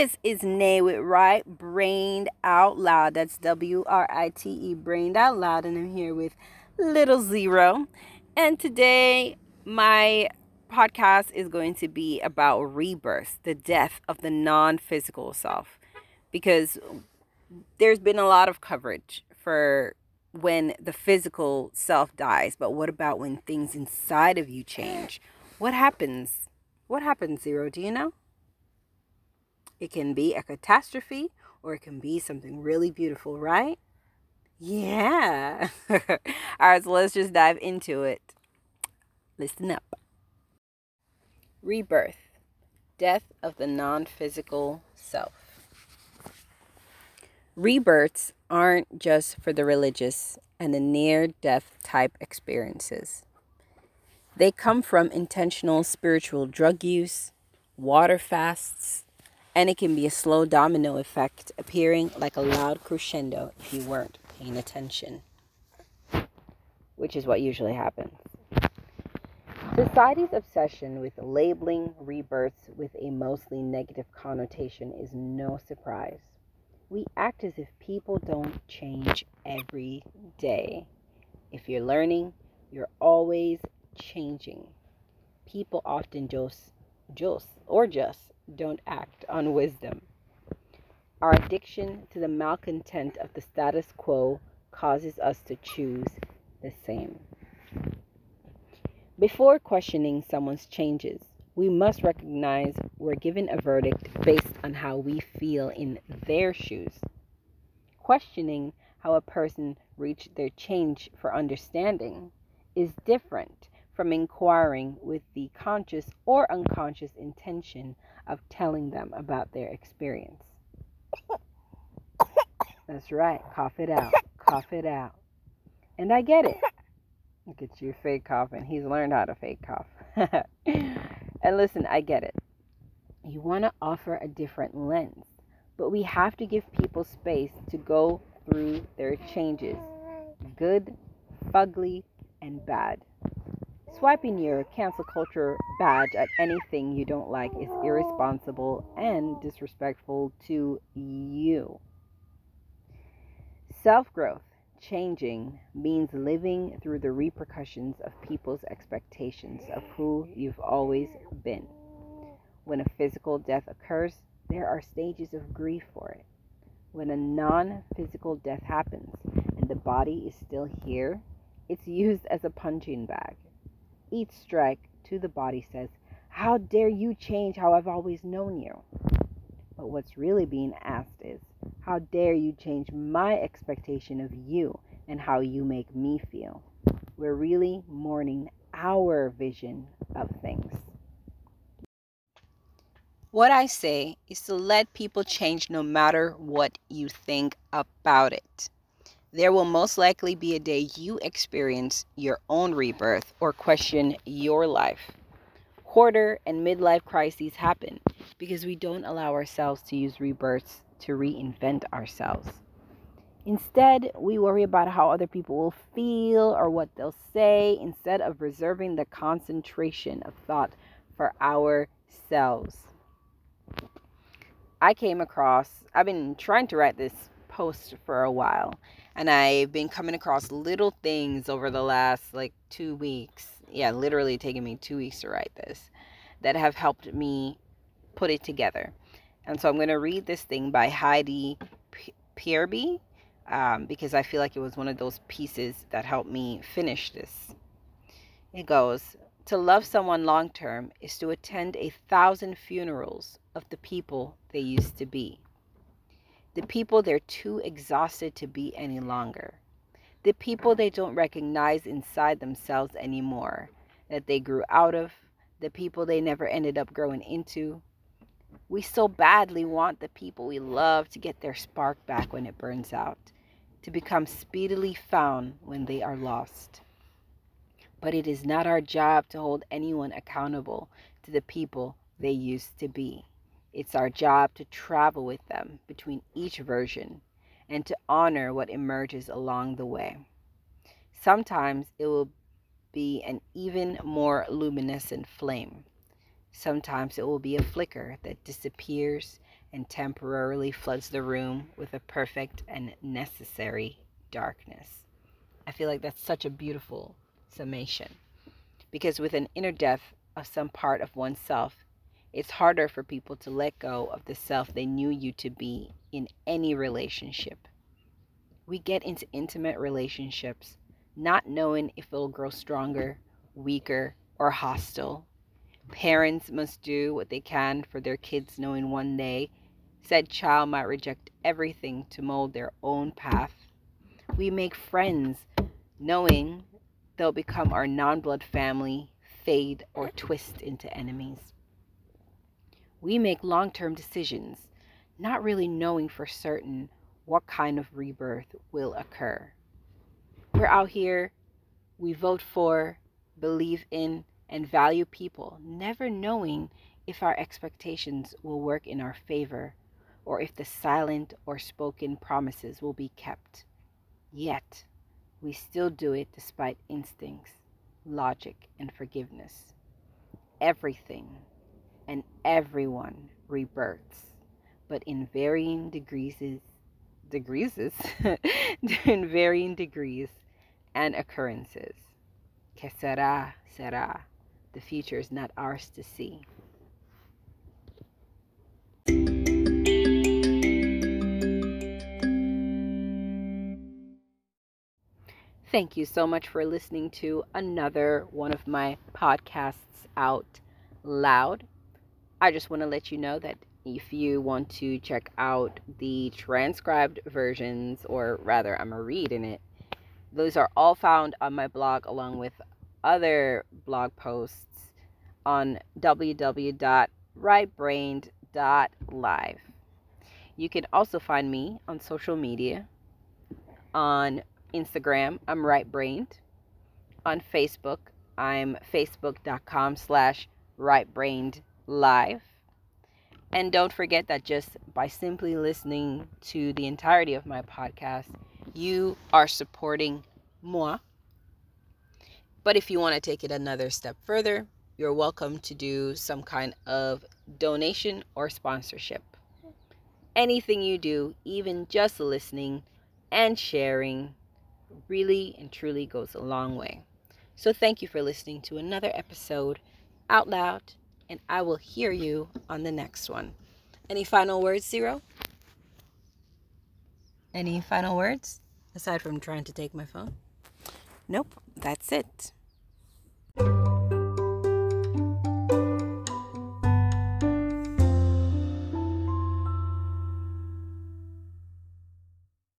This is Nay with Write, Brained Out Loud. That's W R I T E, Brained Out Loud. And I'm here with Little Zero. And today, my podcast is going to be about rebirth, the death of the non physical self. Because there's been a lot of coverage for when the physical self dies, but what about when things inside of you change? What happens? What happens, Zero? Do you know? It can be a catastrophe or it can be something really beautiful, right? Yeah. All right, so let's just dive into it. Listen up. Rebirth, death of the non physical self. Rebirths aren't just for the religious and the near death type experiences. They come from intentional spiritual drug use, water fasts, and it can be a slow domino effect appearing like a loud crescendo if you weren't paying attention, which is what usually happens. Society's obsession with labeling rebirths with a mostly negative connotation is no surprise. We act as if people don't change every day. If you're learning, you're always changing. People often just, just, or just don't act on wisdom. Our addiction to the malcontent of the status quo causes us to choose the same. Before questioning someone's changes, we must recognize we're given a verdict based on how we feel in their shoes. Questioning how a person reached their change for understanding is different from inquiring with the conscious or unconscious intention of telling them about their experience. That's right. Cough it out. Cough it out. And I get it. Look at you fake coughing. He's learned how to fake cough. and listen, I get it. You want to offer a different lens, but we have to give people space to go through their changes good, fugly, and bad. Swiping your cancel culture badge at anything you don't like is irresponsible and disrespectful to you. Self growth, changing, means living through the repercussions of people's expectations of who you've always been. When a physical death occurs, there are stages of grief for it. When a non physical death happens and the body is still here, it's used as a punching bag. Each strike to the body says, How dare you change how I've always known you? But what's really being asked is, How dare you change my expectation of you and how you make me feel? We're really mourning our vision of things. What I say is to let people change no matter what you think about it there will most likely be a day you experience your own rebirth or question your life. Quarter and midlife crises happen because we don't allow ourselves to use rebirths to reinvent ourselves. Instead, we worry about how other people will feel or what they'll say instead of reserving the concentration of thought for ourselves. I came across, I've been trying to write this post for a while, and I've been coming across little things over the last like two weeks. Yeah, literally taking me two weeks to write this that have helped me put it together. And so I'm going to read this thing by Heidi Priebe um, because I feel like it was one of those pieces that helped me finish this. It goes To love someone long term is to attend a thousand funerals of the people they used to be the people they're too exhausted to be any longer, the people they don't recognize inside themselves anymore, that they grew out of, the people they never ended up growing into. We so badly want the people we love to get their spark back when it burns out, to become speedily found when they are lost. But it is not our job to hold anyone accountable to the people they used to be. It's our job to travel with them between each version and to honor what emerges along the way. Sometimes it will be an even more luminescent flame. Sometimes it will be a flicker that disappears and temporarily floods the room with a perfect and necessary darkness. I feel like that's such a beautiful summation. Because with an inner death of some part of oneself, it's harder for people to let go of the self they knew you to be in any relationship. We get into intimate relationships not knowing if it'll grow stronger, weaker, or hostile. Parents must do what they can for their kids, knowing one day said child might reject everything to mold their own path. We make friends knowing they'll become our non blood family, fade, or twist into enemies. We make long term decisions, not really knowing for certain what kind of rebirth will occur. We're out here, we vote for, believe in, and value people, never knowing if our expectations will work in our favor or if the silent or spoken promises will be kept. Yet, we still do it despite instincts, logic, and forgiveness. Everything and everyone rebirths, but in varying degrees, degrees, in varying degrees and occurrences. Que será, será. The future is not ours to see. Thank you so much for listening to another one of my podcasts out loud. I just want to let you know that if you want to check out the transcribed versions, or rather, I'm a read in it, those are all found on my blog along with other blog posts on www.writebrained.live. You can also find me on social media on Instagram, I'm right brained. On Facebook, I'm facebook.com slash right brained live. And don't forget that just by simply listening to the entirety of my podcast, you are supporting moi. But if you want to take it another step further, you're welcome to do some kind of donation or sponsorship. Anything you do, even just listening and sharing, really and truly goes a long way. So, thank you for listening to another episode out loud, and I will hear you on the next one. Any final words, Zero? Any final words aside from trying to take my phone? Nope, that's it.